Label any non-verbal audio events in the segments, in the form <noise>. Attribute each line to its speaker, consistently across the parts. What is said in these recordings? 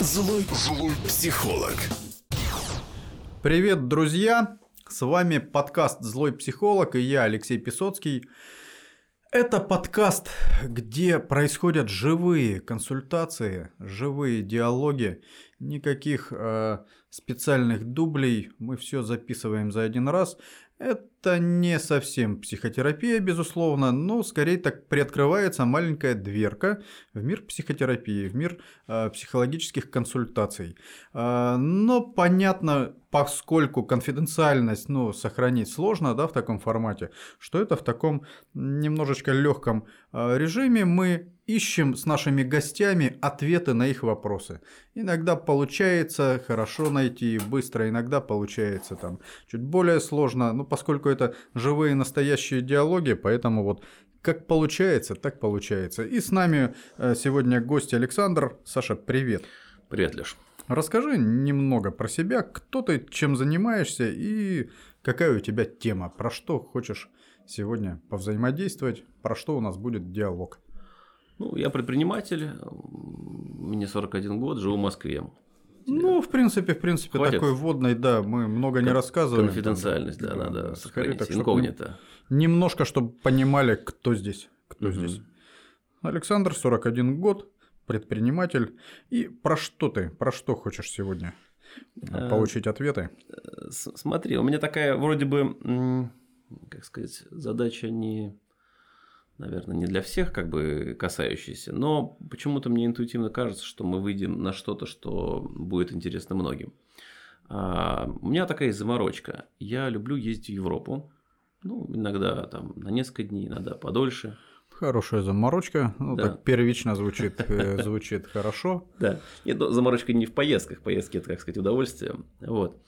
Speaker 1: Злой, злой психолог.
Speaker 2: Привет, друзья! С вами подкаст «Злой психолог» и я, Алексей Песоцкий. Это подкаст, где происходят живые консультации, живые диалоги, никаких э, специальных дублей, мы все записываем за один раз. Это не совсем психотерапия, безусловно, но скорее так приоткрывается маленькая дверка в мир психотерапии, в мир э, психологических консультаций. Э, но понятно, поскольку конфиденциальность ну, сохранить сложно да, в таком формате, что это в таком немножечко легком э, режиме мы ищем с нашими гостями ответы на их вопросы. Иногда получается хорошо найти быстро, иногда получается там чуть более сложно, ну поскольку это живые настоящие диалоги, поэтому вот как получается, так получается. И с нами э, сегодня гость Александр. Саша, привет.
Speaker 3: Привет, Леш.
Speaker 2: Расскажи немного про себя, кто ты, чем занимаешься и какая у тебя тема, про что хочешь сегодня повзаимодействовать, про что у нас будет диалог.
Speaker 3: Ну, я предприниматель, мне 41 год, живу в Москве.
Speaker 2: Ну, в принципе, в принципе, Хватит? такой вводной, да, мы много не рассказываем.
Speaker 3: Конфиденциальность, да, да, надо сохранить, так, инкогнито.
Speaker 2: Немножко, чтобы понимали, кто здесь, кто угу. здесь. Александр, 41 год, предприниматель. И про что ты, про что хочешь сегодня а, получить ответы?
Speaker 3: Смотри, у меня такая вроде бы, как сказать, задача не наверное, не для всех как бы касающийся, но почему-то мне интуитивно кажется, что мы выйдем на что-то, что будет интересно многим. А, у меня такая заморочка. Я люблю ездить в Европу. Ну, иногда там на несколько дней, иногда подольше.
Speaker 2: Хорошая заморочка. Ну, да. так первично звучит, э, звучит хорошо. <laughs>
Speaker 3: Да. Нет, но заморочка не в поездках. Поездки это, как сказать, удовольствие. Вот.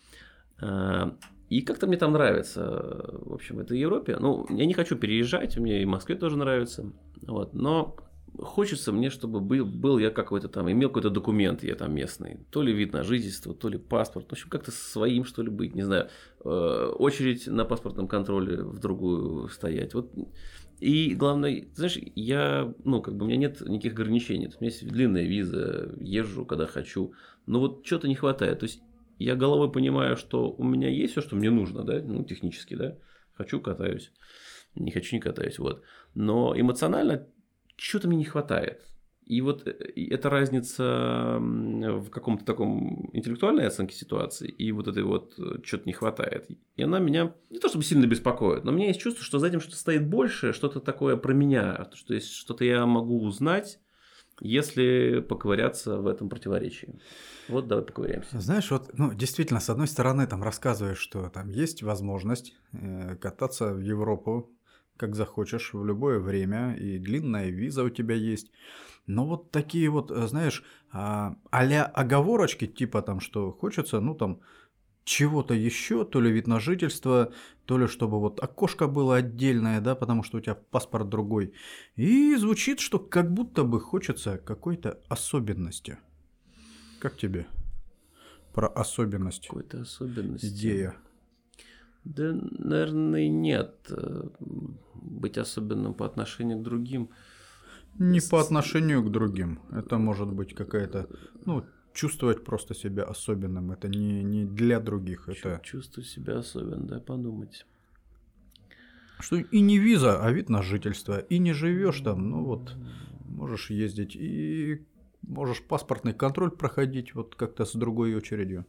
Speaker 3: И как-то мне там нравится, в общем, это Европе. Ну, я не хочу переезжать, мне и Москве тоже нравится. Вот, но хочется мне, чтобы был, был я какой-то там, имел какой-то документ я там местный. То ли вид на жительство, то ли паспорт. В общем, как-то своим, что ли, быть. Не знаю, э, очередь на паспортном контроле в другую стоять. Вот. И главное, знаешь, я, ну, как бы у меня нет никаких ограничений. У меня есть длинная виза, езжу, когда хочу. Но вот что-то не хватает. То есть я головой понимаю, что у меня есть все, что мне нужно, да, ну, технически, да, хочу, катаюсь, не хочу, не катаюсь, вот. Но эмоционально что-то мне не хватает. И вот э, эта разница в каком-то таком интеллектуальной оценке ситуации и вот этой вот э, что-то не хватает. И она меня не то чтобы сильно беспокоит, но у меня есть чувство, что за этим что-то стоит больше, что-то такое про меня, что есть что-то я могу узнать, если поковыряться в этом противоречии. Вот давай поковыряемся.
Speaker 2: Знаешь, вот, ну, действительно, с одной стороны, там рассказываешь, что там есть возможность э, кататься в Европу как захочешь в любое время, и длинная виза у тебя есть. Но вот такие вот, э, знаешь, а, а оговорочки, типа там, что хочется, ну там, чего-то еще, то ли вид на жительство, то ли чтобы вот окошко было отдельное, да, потому что у тебя паспорт другой. И звучит, что как будто бы хочется какой-то особенности. Как тебе? Про особенность.
Speaker 3: Какой-то особенности.
Speaker 2: Идея.
Speaker 3: Да, наверное, нет. Быть особенным по отношению к другим.
Speaker 2: Не по отношению к другим. Это может быть какая-то, ну, чувствовать просто себя особенным. Это не, не для других. Это...
Speaker 3: Чувствовать себя особенным, да, подумать.
Speaker 2: Что и не виза, а вид на жительство. И не живешь там, ну вот, можешь ездить. И можешь паспортный контроль проходить вот как-то с другой очередью.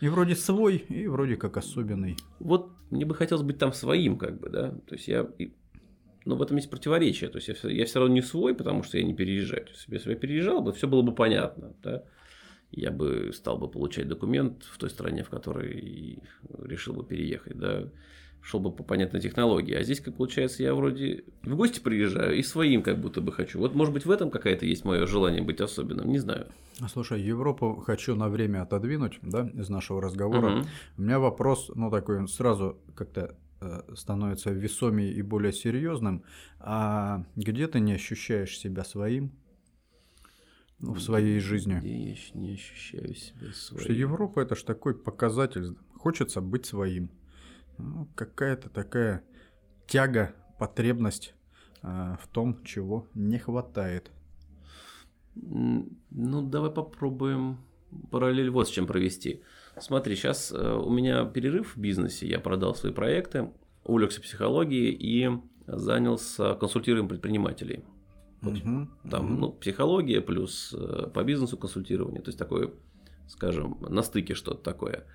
Speaker 2: И вроде свой, и вроде как особенный.
Speaker 3: Вот мне бы хотелось быть там своим, как бы, да. То есть я но в этом есть противоречие. То есть я, я все равно не свой, потому что я не переезжаю. Если бы я переезжал бы, все было бы понятно. Да? Я бы стал бы получать документ в той стране, в которой решил бы переехать, да, шел бы по понятной технологии. А здесь, как получается, я вроде в гости приезжаю и своим как будто бы хочу. Вот, может быть, в этом какая-то есть мое желание быть особенным, не знаю.
Speaker 2: Слушай, Европу хочу на время отодвинуть, да, из нашего разговора. Угу. У меня вопрос, ну, такой, сразу как-то э, становится весомее и более серьезным. А где ты не ощущаешь себя своим? Ну, в своей жизни.
Speaker 3: Я не ощущаю себя своим.
Speaker 2: Что Европа это ж такой показатель. Хочется быть своим. Ну, какая-то такая тяга, потребность э, в том, чего не хватает.
Speaker 3: Ну, давай попробуем параллель вот с чем провести. Смотри, сейчас э, у меня перерыв в бизнесе, я продал свои проекты, увлекся психологией и занялся консультированием предпринимателей. Вот. Угу, Там, угу. ну, психология плюс э, по бизнесу консультирование, то есть такое, скажем, на стыке что-то такое.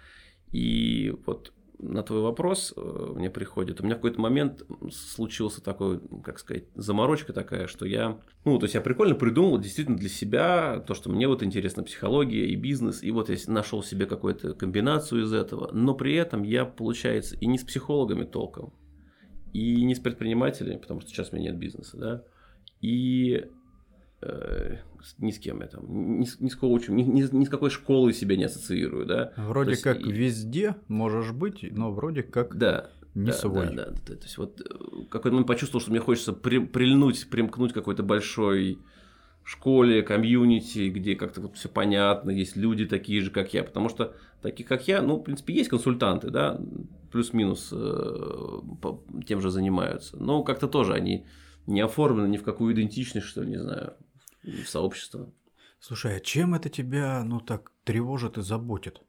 Speaker 3: И вот на твой вопрос э, мне приходит. У меня в какой-то момент случился такой, как сказать, заморочка такая, что я, ну, то есть я прикольно придумал действительно для себя то, что мне вот интересна психология и бизнес, и вот я нашел себе какую-то комбинацию из этого, но при этом я, получается, и не с психологами толком, и не с предпринимателями, потому что сейчас у меня нет бизнеса, да, и э, ни с кем я там, ни, ни с коучем, ни, ни, ни с какой школой себя не ассоциирую, да.
Speaker 2: Вроде есть, как и... везде можешь быть, но вроде как
Speaker 3: да,
Speaker 2: не
Speaker 3: да,
Speaker 2: свой.
Speaker 3: Да, да, да, то есть вот э, какой-то момент почувствовал, что мне хочется при, прильнуть, примкнуть какой-то большой школе, комьюнити, где как-то вот все понятно, есть люди такие же, как я, потому что такие, как я, ну, в принципе, есть консультанты, да, плюс-минус э, тем же занимаются, но как-то тоже они не оформлены ни в какую идентичность, что ли, не знаю в сообщество.
Speaker 2: Слушай, а чем это тебя, ну, так тревожит и заботит?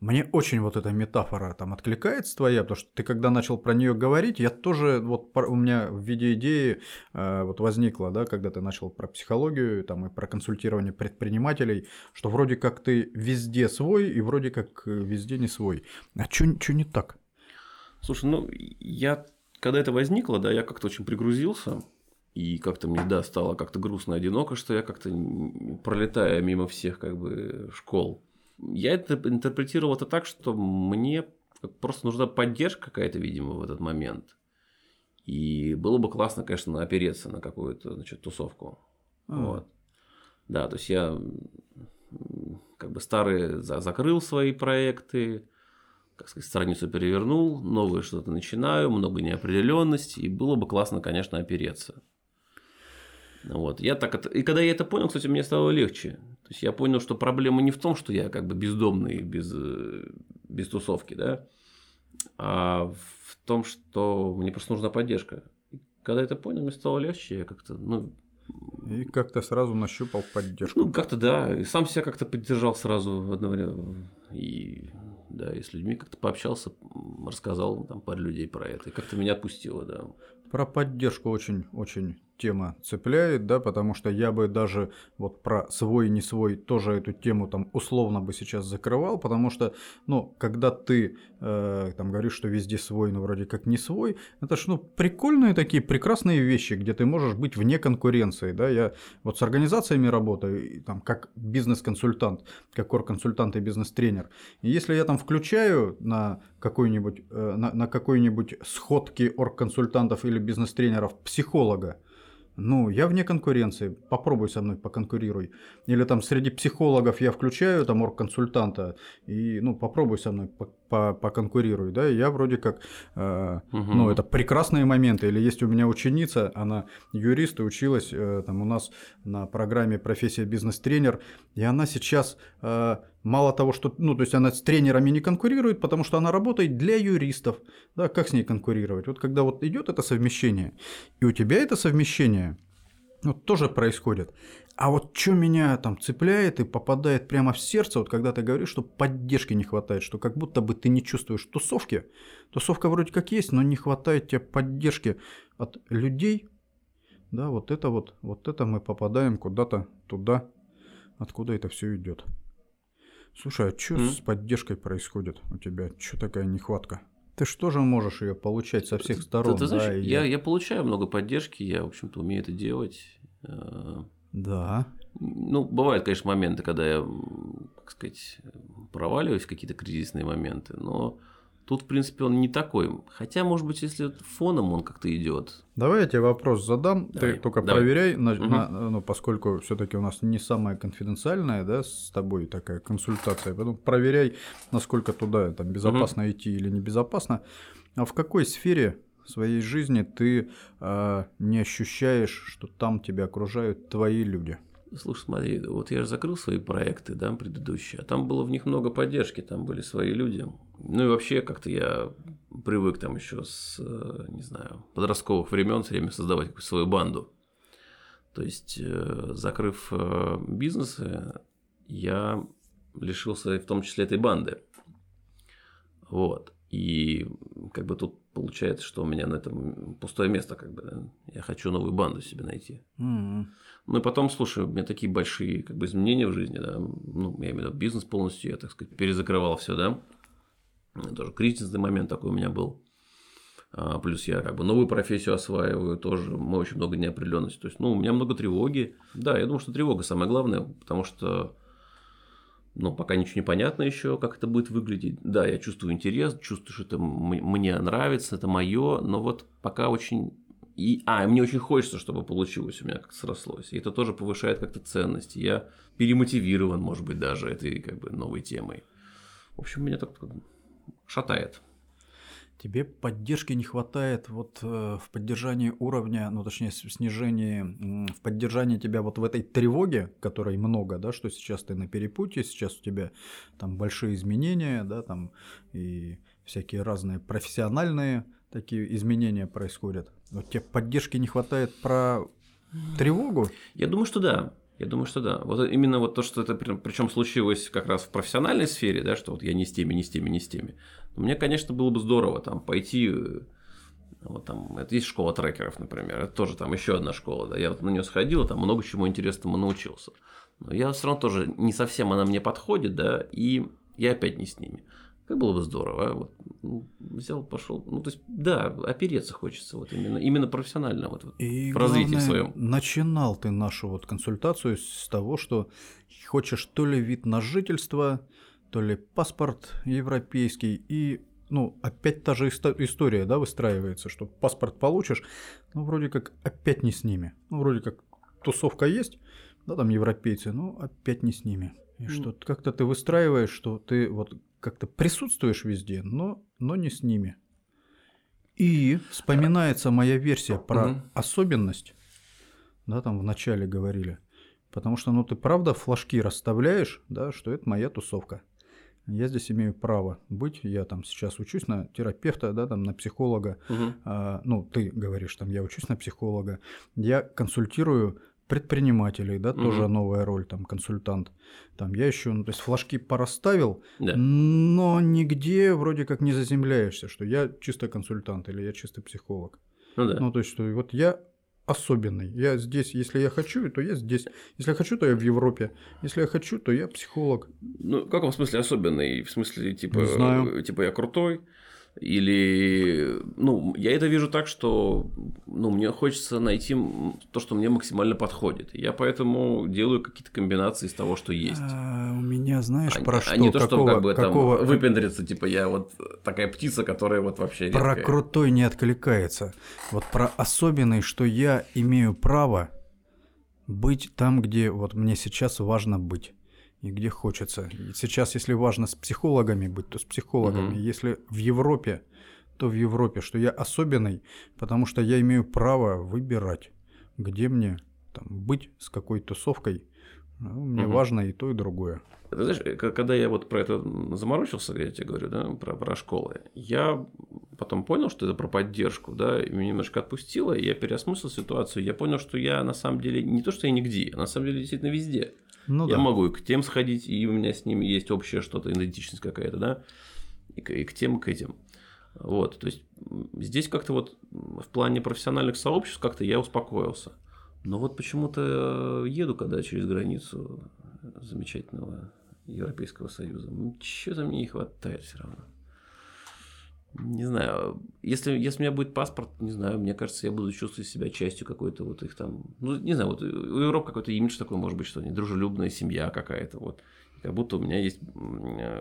Speaker 2: Мне очень вот эта метафора там откликается твоя, потому что ты когда начал про нее говорить, я тоже вот у меня в виде идеи э, вот возникла, да, когда ты начал про психологию там и про консультирование предпринимателей, что вроде как ты везде свой и вроде как э, везде не свой. А что не так?
Speaker 3: Слушай, ну я когда это возникло, да, я как-то очень пригрузился и как-то мне, да, стало как-то грустно, одиноко, что я как-то пролетая мимо всех как бы школ. Я это интерпретировал это так, что мне просто нужна поддержка какая-то, видимо, в этот момент. И было бы классно, конечно, опереться на какую-то значит, тусовку. Mm. Вот. Да, то есть я как бы старые закрыл свои проекты, как сказать, страницу перевернул, новое что-то начинаю, много неопределенности, и было бы классно, конечно, опереться. Вот. Я так это... И когда я это понял, кстати, мне стало легче. То есть я понял, что проблема не в том, что я как бы бездомный, без, э, без тусовки, да, а в том, что мне просто нужна поддержка. И когда я это понял, мне стало легче. Я как-то, ну,
Speaker 2: и как-то сразу нащупал поддержку.
Speaker 3: Ну, как-то да. И сам себя как-то поддержал сразу одновременно. И да, и с людьми как-то пообщался, рассказал там паре людей про это. И как-то меня отпустило, да.
Speaker 2: Про поддержку очень-очень тема цепляет, да, потому что я бы даже вот про свой не свой тоже эту тему там условно бы сейчас закрывал, потому что, ну, когда ты э, там говоришь, что везде свой, но вроде как не свой, это ж, ну, прикольные такие прекрасные вещи, где ты можешь быть вне конкуренции, да, я вот с организациями работаю, там, как бизнес-консультант, как кор-консультант и бизнес-тренер, и если я там включаю на какой-нибудь, э, на, на какой-нибудь сходке оргконсультантов или бизнес-тренеров психолога, ну, я вне конкуренции, попробуй со мной поконкурируй. Или там среди психологов я включаю там оргконсультанта и, ну, попробуй со мной поконкурируй, да, и я вроде как, э, угу. ну, это прекрасные моменты. Или есть у меня ученица, она юрист и училась э, там у нас на программе профессия бизнес-тренер, и она сейчас э, мало того, что, ну, то есть она с тренерами не конкурирует, потому что она работает для юристов, да, как с ней конкурировать? Вот когда вот идет это совмещение, и у тебя это совмещение, ну, тоже происходит. А вот что меня там цепляет и попадает прямо в сердце, вот когда ты говоришь, что поддержки не хватает, что как будто бы ты не чувствуешь тусовки. Тусовка вроде как есть, но не хватает тебе поддержки от людей. Да, вот это вот, вот это мы попадаем куда-то туда, откуда это все идет. Слушай, а что mm? с поддержкой происходит у тебя? Что такая нехватка? Ты что же можешь ее получать со всех сторон?
Speaker 3: Ты, ты знаешь, да, я, я... я получаю много поддержки, я, в общем-то, умею это делать. Э,
Speaker 2: да.
Speaker 3: Ну, бывают, конечно, моменты, когда я, как сказать, проваливаюсь в какие-то кризисные моменты, но Тут, в принципе, он не такой. Хотя, может быть, если фоном он как-то идет.
Speaker 2: Давай я тебе вопрос задам. Давай. Ты только Давай. проверяй, на, угу. на, ну, поскольку все-таки у нас не самая конфиденциальная, да, с тобой такая консультация. Поэтому проверяй, насколько туда там безопасно угу. идти или небезопасно. А в какой сфере своей жизни ты э, не ощущаешь, что там тебя окружают твои люди?
Speaker 3: Слушай, смотри, вот я же закрыл свои проекты, да, предыдущие, а там было в них много поддержки, там были свои люди. Ну и вообще как-то я привык там еще с, не знаю, подростковых времен все время создавать свою банду. То есть, э, закрыв э, бизнесы, я лишился в том числе этой банды. Вот. И как бы тут получается, что у меня на этом пустое место, как бы, я хочу новую банду себе найти.
Speaker 2: М-м.
Speaker 3: Ну и потом, слушай, у меня такие большие как бы, изменения в жизни, да, ну, я имею в виду бизнес полностью, я, так сказать, перезакрывал все, да, тоже кризисный момент такой у меня был. А, плюс я как бы новую профессию осваиваю, тоже очень много неопределенности. То есть, ну, у меня много тревоги. Да, я думаю, что тревога самое главное, потому что ну, пока ничего не понятно еще, как это будет выглядеть. Да, я чувствую интерес, чувствую, что это мне нравится, это мое, но вот пока очень и, а, мне очень хочется, чтобы получилось у меня как-то срослось. И это тоже повышает как-то ценность. Я перемотивирован, может быть, даже этой как бы новой темой. В общем, меня так шатает.
Speaker 2: Тебе поддержки не хватает вот э, в поддержании уровня, ну точнее в снижении, в поддержании тебя вот в этой тревоге, которой много, да, что сейчас ты на перепутье, сейчас у тебя там большие изменения, да, там и всякие разные профессиональные такие изменения происходят. Вот тебе поддержки не хватает про тревогу?
Speaker 3: Я думаю, что да. Я думаю, что да. Вот именно вот то, что это причем случилось как раз в профессиональной сфере, да, что вот я не с теми, не с теми, не с теми. Мне, конечно, было бы здорово там пойти, э, вот там, это есть школа трекеров, например, это тоже там еще одна школа, да, я вот на нее сходил, там много чему интересному научился. Но я все равно тоже не совсем она мне подходит, да, и я опять не с ними. Как было бы здорово, а? вот, ну, взял, пошел. Ну, то есть, да, опереться хочется, вот именно, именно профессионально, вот, вот
Speaker 2: И
Speaker 3: в развитии своем.
Speaker 2: Начинал ты нашу вот консультацию с того, что хочешь то ли вид на жительство, то ли паспорт европейский, и ну, опять та же история, да, выстраивается, что паспорт получишь, ну, вроде как опять не с ними. Ну, вроде как тусовка есть, да, там европейцы, но опять не с ними. И что как-то ты выстраиваешь, что ты вот как-то присутствуешь везде, но, но не с ними. И вспоминается моя версия про угу. особенность, да, там в начале говорили, потому что, ну, ты правда флажки расставляешь, да, что это моя тусовка. Я здесь имею право быть, я там сейчас учусь на терапевта, да, там на психолога, угу. а, ну, ты говоришь, там, я учусь на психолога, я консультирую предпринимателей, да, угу. тоже новая роль, там, консультант. Там я еще, ну, то есть флажки порасставил, да. но нигде вроде как не заземляешься, что я чисто консультант или я чисто психолог.
Speaker 3: Ну да.
Speaker 2: Ну, то есть, что вот я особенный. Я здесь, если я хочу, то я здесь. Если я хочу, то я в Европе. Если я хочу, то я психолог.
Speaker 3: Ну, в каком смысле особенный? В смысле, типа,
Speaker 2: Не знаю.
Speaker 3: типа я крутой? Или, ну, я это вижу так, что, ну, мне хочется найти то, что мне максимально подходит. Я поэтому делаю какие-то комбинации из того, что есть.
Speaker 2: А, у меня, знаешь,
Speaker 3: а,
Speaker 2: про
Speaker 3: а
Speaker 2: что?
Speaker 3: не то,
Speaker 2: какого,
Speaker 3: что как бы
Speaker 2: какого...
Speaker 3: там выпендриться, типа я вот такая птица, которая вот вообще
Speaker 2: Про
Speaker 3: редкая.
Speaker 2: крутой не откликается. Вот про особенный, что я имею право быть там, где вот мне сейчас важно быть и где хочется. И сейчас, если важно с психологами быть, то с психологами. Угу. Если в Европе, то в Европе, что я особенный, потому что я имею право выбирать, где мне там, быть, с какой тусовкой. Ну, мне угу. важно и то, и другое.
Speaker 3: Ты знаешь, э, когда я вот про это заморочился, я тебе говорю, да, про, про школы, я потом понял, что это про поддержку, да, и меня немножко отпустило, и я переосмыслил ситуацию, я понял, что я на самом деле, не то, что я нигде, а на самом деле действительно везде.
Speaker 2: Ну,
Speaker 3: я
Speaker 2: да.
Speaker 3: могу и к тем сходить, и у меня с ними есть общее что-то, идентичность какая-то, да, и к, и к тем, и к этим. Вот, то есть здесь как-то вот в плане профессиональных сообществ как-то я успокоился. Но вот почему-то еду, когда через границу замечательного Европейского Союза, чего-то мне не хватает все равно. Не знаю, если, если у меня будет паспорт, не знаю, мне кажется, я буду чувствовать себя частью какой-то вот их там, ну, не знаю, вот у Европы какой-то имидж такой, может быть, что они дружелюбная семья какая-то, вот. Как будто у меня есть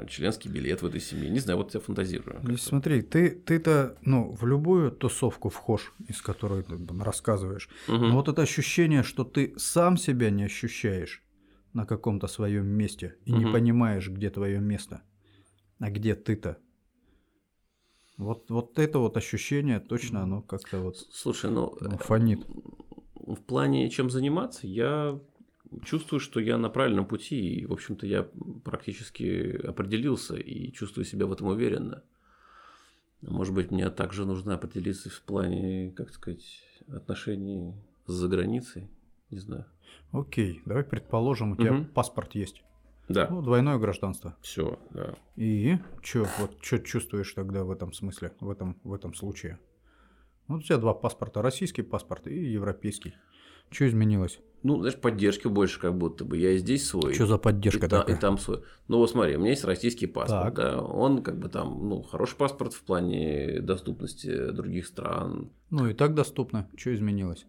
Speaker 3: членский билет в этой семье. Не знаю, вот я фантазирую.
Speaker 2: Ну, смотри, ты, ты-то ну, в любую тусовку вхож, из которой ты там, рассказываешь. Угу. Но вот это ощущение, что ты сам себя не ощущаешь на каком-то своем месте и угу. не понимаешь, где твое место, а где ты-то. Вот, вот это вот ощущение точно оно как-то вот
Speaker 3: Слушай, ну,
Speaker 2: ну, фонит.
Speaker 3: В плане чем заниматься, я чувствую, что я на правильном пути, и, в общем-то, я практически определился и чувствую себя в этом уверенно. Может быть, мне также нужно определиться в плане, как сказать, отношений с заграницей, не знаю.
Speaker 2: Окей, давай предположим, у тебя
Speaker 3: Мгм.
Speaker 2: паспорт есть.
Speaker 3: Да,
Speaker 2: Ну, двойное гражданство.
Speaker 3: все, да.
Speaker 2: И что, вот что чувствуешь тогда в этом смысле, в этом, в этом случае? Вот у тебя два паспорта, российский паспорт и европейский. Что изменилось?
Speaker 3: Ну, знаешь, поддержки больше как будто бы. Я и здесь свой.
Speaker 2: Что за поддержка
Speaker 3: и, та-
Speaker 2: такая?
Speaker 3: и там свой. Ну вот смотри, у меня есть российский паспорт,
Speaker 2: Так.
Speaker 3: да. Он как бы там, ну, хороший паспорт в плане доступности других стран.
Speaker 2: Ну и так доступно. Что изменилось?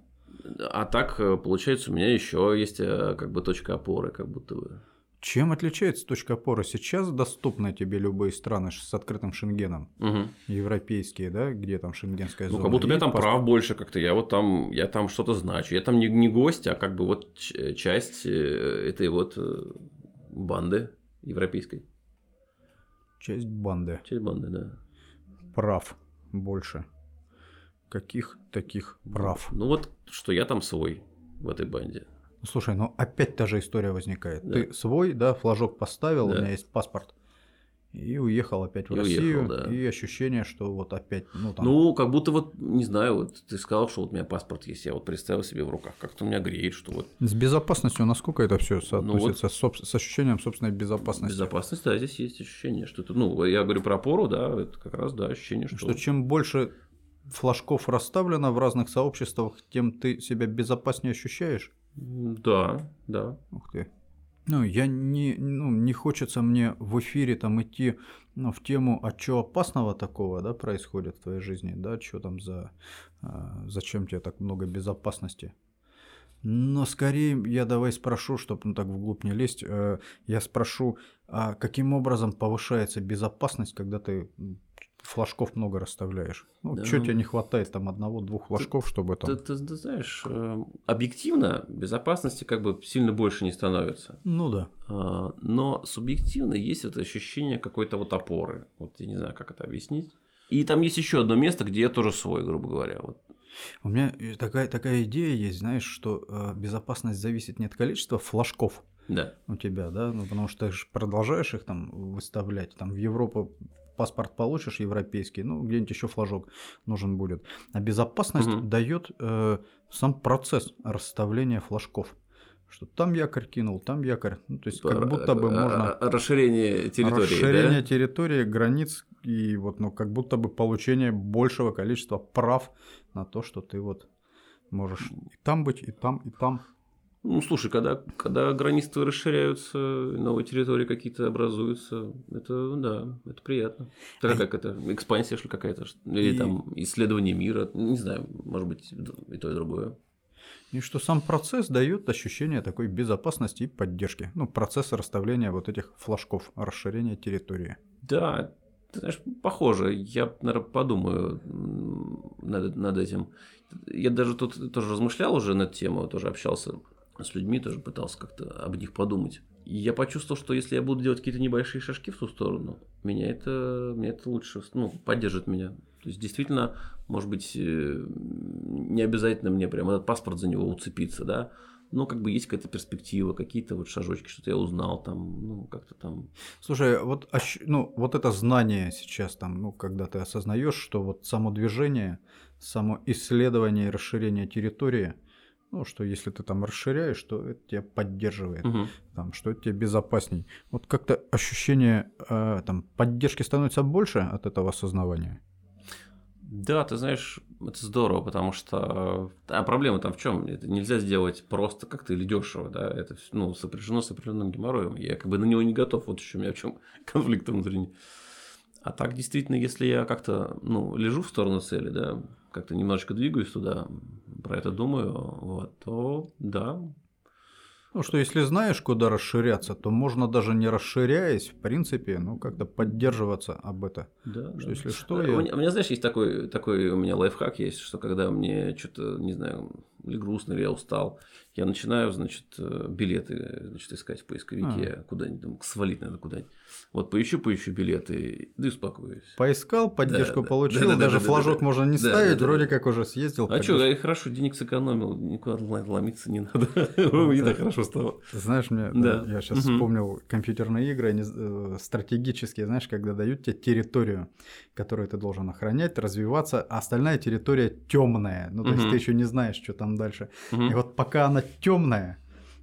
Speaker 3: А так, э, получается, у меня еще есть э, как бы точка опоры, как будто бы.
Speaker 2: Чем отличается точка опоры? Сейчас доступны тебе любые страны с открытым шенгеном,
Speaker 3: Мгм.
Speaker 2: европейские, да, где там шенгенская
Speaker 3: Ну,
Speaker 2: зона.
Speaker 3: как будто у меня
Speaker 2: и
Speaker 3: там
Speaker 2: паспорт.
Speaker 3: прав больше как-то. Я вот там, я там что-то значу. Я там не, не гость, а как бы вот ч- часть э, этой вот э, банды европейской.
Speaker 2: Часть банды.
Speaker 3: Часть банды, да.
Speaker 2: Прав больше. Каких таких прав?
Speaker 3: Ну вот, что я там свой в этой банде.
Speaker 2: Ну, Слушай, ну опять та же история возникает.
Speaker 3: Да.
Speaker 2: Ты свой, да, флажок поставил, у
Speaker 3: Да.
Speaker 2: меня есть паспорт. И уехал опять в
Speaker 3: И
Speaker 2: Россию.
Speaker 3: уехал, да.
Speaker 2: И ощущение, что вот опять, ну там.
Speaker 3: Ну, как будто вот, не знаю, вот ты сказал, что вот у меня паспорт есть, я вот представил себе в руках, как-то у меня греет, что вот
Speaker 2: С безопасностью насколько это все
Speaker 3: Ну
Speaker 2: соотносится с, соб- с ощущением собственной безопасности?
Speaker 3: безопасность, да, здесь есть ощущение, что это, ну, я говорю про опору, да, это как раз, да, ощущение, что...
Speaker 2: Что чем больше флажков расставлено в разных сообществах, тем ты себя безопаснее ощущаешь?
Speaker 3: Да, да.
Speaker 2: Ух ты. Ну, я не, ну, не хочется мне в эфире там идти ну, в тему, а что опасного такого, да, происходит в твоей жизни, да, что там за, а, зачем тебе так много безопасности. Но скорее я давай спрошу, чтобы ну, так вглубь не лезть, э, я спрошу, а каким образом повышается безопасность, когда ты флажков много расставляешь? Ну,
Speaker 3: Да.
Speaker 2: что тебе не хватает там одного-двух флажков, чтобы там...
Speaker 3: Ты, ты- ты знаешь, э, объективно безопасности как бы сильно больше не становится.
Speaker 2: Ну да.
Speaker 3: А, Но субъективно есть это ощущение какой-то вот опоры. Вот я не знаю, как это объяснить. И там есть еще одно место, где я тоже свой, грубо говоря. Вот.
Speaker 2: У меня такая, такая идея есть, знаешь, что э, безопасность зависит не от количества флажков
Speaker 3: Да.
Speaker 2: у тебя, да, ну потому что ты же продолжаешь их там выставлять, там в Европу паспорт получишь европейский, ну где-нибудь еще флажок нужен будет. А безопасность
Speaker 3: Мгм.
Speaker 2: дает э, сам процесс расставления флажков. Что там якорь кинул, там якорь. Ну, то есть как будто бы
Speaker 3: А,
Speaker 2: можно
Speaker 3: а, Расширение территории,
Speaker 2: расширение
Speaker 3: да?
Speaker 2: территории, границ и вот, ну, как будто бы получение большего количества прав на то, что ты вот можешь и там быть, и там, и там.
Speaker 3: Ну, слушай, когда, когда границы расширяются, новые территории какие-то образуются, это, да, это приятно.
Speaker 2: А
Speaker 3: Это как это, экспансия, что какая-то? Или
Speaker 2: И-
Speaker 3: там исследование мира, не знаю, может быть, и то, и другое.
Speaker 2: И что сам процесс дает ощущение такой безопасности и поддержки. Ну, процесс расставления вот этих флажков, расширения территории.
Speaker 3: Да, ты знаешь, похоже. Я, наверное, подумаю над, над этим. Я даже тут тоже размышлял уже над темой, тоже общался с людьми, тоже пытался как-то об них подумать. И я почувствовал, что если я буду делать какие-то небольшие шажки в ту сторону, меня это, меня это лучше, ну, поддержит меня. То есть, действительно, может быть, э, не обязательно мне прям этот паспорт за него уцепиться, да, но как бы есть какая-то перспектива, какие-то вот шажочки, что-то я узнал там, ну, как-то там
Speaker 2: Слушай, вот, ну, вот это знание сейчас там, ну, когда ты осознаешь, что вот само движение, само исследование и расширение территории, ну, что если ты там расширяешь, то это тебя поддерживает,
Speaker 3: Мгм.
Speaker 2: там, что это тебе безопасней. Вот как-то ощущение э, там, поддержки становится больше от этого осознавания.
Speaker 3: Да, ты знаешь, это здорово, потому что а проблема там в чем? Это нельзя сделать просто как-то или дешево, да, это ну, сопряжено с определенным геморроем. Я как бы на него не готов, вот еще у меня в чем <laughs> конфликт внутренний. А так действительно, если я как-то ну, лежу в сторону цели, да, как-то немножечко двигаюсь туда, про это думаю, вот, то да,
Speaker 2: Ну, что если знаешь, куда расширяться, то можно даже не расширяясь, в принципе, ну, как-то поддерживаться об это.
Speaker 3: Да,
Speaker 2: Что
Speaker 3: да.
Speaker 2: если что,
Speaker 3: у,
Speaker 2: я-
Speaker 3: меня, у меня, знаешь, есть такой, такой у меня лайфхак есть, что когда мне что-то, не знаю, или грустно, или я устал, я начинаю, значит, э, билеты значит, искать в поисковике, куда-нибудь, там, свалить надо куда-нибудь. Вот поищу, поищу билеты, да и успокоюсь.
Speaker 2: Поискал, поддержку
Speaker 3: да.
Speaker 2: получил,
Speaker 3: Да-да-да-да-да-да.
Speaker 2: даже флажок можно не
Speaker 3: Да,
Speaker 2: ставить,
Speaker 3: да-да-да.
Speaker 2: вроде как уже съездил.
Speaker 3: А что, я хорошо денег сэкономил, никуда лом- ломиться не надо. <laughs> И так хорошо стало.
Speaker 2: Знаешь, мне,
Speaker 3: Да.
Speaker 2: я сейчас вспомнил компьютерные игры, они э, стратегические, знаешь, когда дают тебе территорию, которую ты должен охранять, развиваться, а остальная территория темная. Ну, то есть ты еще не знаешь, что там там дальше.
Speaker 3: Мгм.
Speaker 2: И вот пока она темная,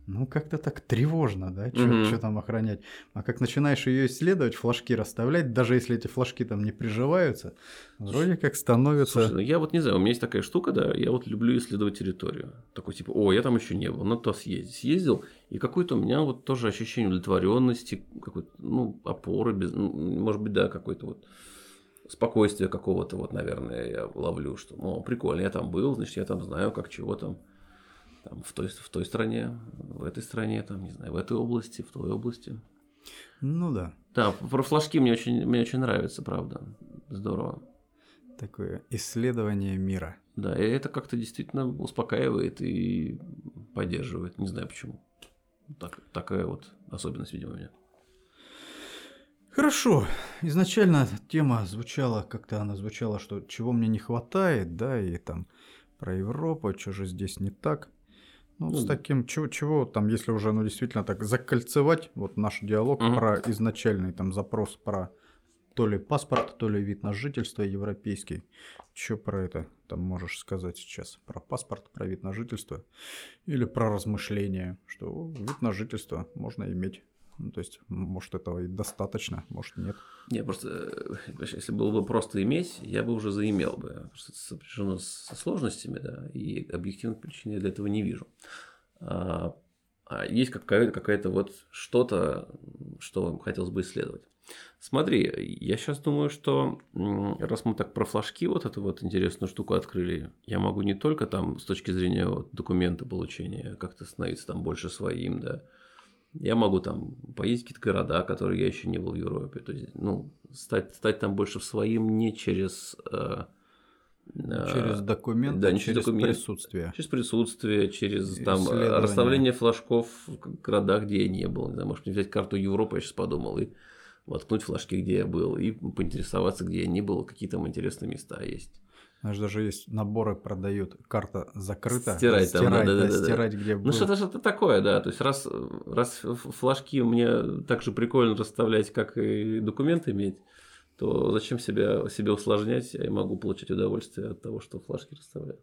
Speaker 2: ну как-то так тревожно, да, что
Speaker 3: Мгм.
Speaker 2: там охранять. А как начинаешь ее исследовать, флажки расставлять, даже если эти флажки там не приживаются, вроде как становится...
Speaker 3: Слушай, ну я вот не знаю, у меня есть такая штука, да, я вот люблю исследовать территорию. Такой типа, о, я там еще не был, надо туда съездить. Съездил, и какое-то у меня вот тоже ощущение удовлетворенности, какой-то, ну, опоры, без, может быть, да, какой-то вот спокойствия какого-то, вот, наверное, я ловлю, что, ну, прикольно, я там был, значит, я там знаю, как чего там, там в той, в той стране, в этой стране, там, не знаю, в этой области, в той области.
Speaker 2: Ну да,
Speaker 3: Да, про флажки мне очень, мне очень нравится, правда. Здорово.
Speaker 2: такое исследование мира.
Speaker 3: Да, и это как-то действительно успокаивает и поддерживает. Не знаю почему. Так, такая вот особенность, видимо, у меня.
Speaker 2: Хорошо. Изначально тема звучала, как-то она звучала, что чего мне не хватает, да, и там про Европу, что же здесь не так. Ну,
Speaker 3: Ну
Speaker 2: с таким, чего, чего там, если уже, ну, действительно так закольцевать вот наш диалог
Speaker 3: Мгм.
Speaker 2: про изначальный там запрос про то ли паспорт, то ли вид на жительство европейский. Что про это там можешь сказать сейчас? Про паспорт, про вид на жительство? Или про размышления, что вид на жительство можно иметь? Ну, то есть, может, этого и достаточно, может, нет.
Speaker 3: Не, просто, э, если было бы просто иметь, я бы уже заимел бы. Просто сопряжено со сложностями, да, и объективных причин я для этого не вижу. А, а есть какая-то, какая-то вот что-то, что хотелось бы исследовать. Смотри, я сейчас думаю, что раз мы так про флажки вот эту вот интересную штуку открыли, я могу не только там с точки зрения вот документа получения как-то становиться там больше своим, да, я могу там поездить в какие-то города, которые я еще не был в Европе. То есть, ну, стать, стать там больше своим не через... э, э,
Speaker 2: Через документ,
Speaker 3: да, не через
Speaker 2: через
Speaker 3: документ.
Speaker 2: присутствие.
Speaker 3: Через присутствие, через там э, расставление флажков в городах, где я не был. Не знаю, может мне взять карту Европы, я сейчас подумал, и воткнуть флажки, где я был, и поинтересоваться, где я не был, какие там интересные места есть.
Speaker 2: Знаешь, даже есть наборы продают, карта закрыта.
Speaker 3: Стирать там,
Speaker 2: стирать,
Speaker 3: да-да-да-да.
Speaker 2: стирать, где.
Speaker 3: Ну, что-то что такое, да. То есть, раз, раз флажки мне так же прикольно расставлять, как и документы иметь, то зачем себя, себе усложнять? Я могу получать удовольствие от того, что флажки расставляю.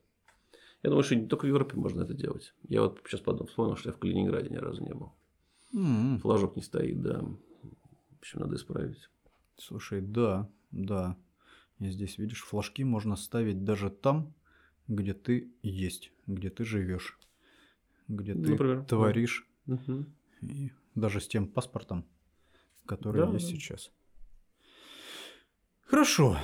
Speaker 3: Я думаю, что не только в Европе можно это делать. Я вот сейчас подумал, вспомнил, что я в Калининграде ни разу не был.
Speaker 2: М,
Speaker 3: Флажок не стоит, да. В общем, надо исправить.
Speaker 2: Слушай, да, да. И здесь, видишь, флажки можно ставить даже там, где ты есть, где ты живешь, где ты
Speaker 3: Например, да.
Speaker 2: творишь,
Speaker 3: Мгм.
Speaker 2: и даже с тем паспортом, который
Speaker 3: Да,
Speaker 2: есть
Speaker 3: да.
Speaker 2: сейчас. Хорошо,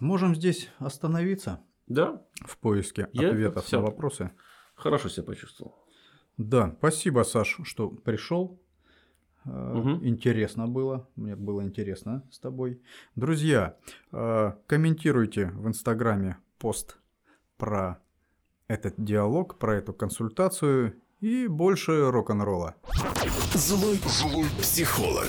Speaker 2: можем здесь остановиться
Speaker 3: Да,
Speaker 2: в поиске
Speaker 3: Я
Speaker 2: ответов на вопросы.
Speaker 3: хорошо себя почувствовал.
Speaker 2: Да, спасибо, Саш, что пришел.
Speaker 3: Мгм.
Speaker 2: Интересно было. Мне было интересно с тобой. Друзья, э, комментируйте в Инстаграме пост про этот диалог, про эту консультацию и больше рок-н-ролла.
Speaker 1: Злой, злой психолог.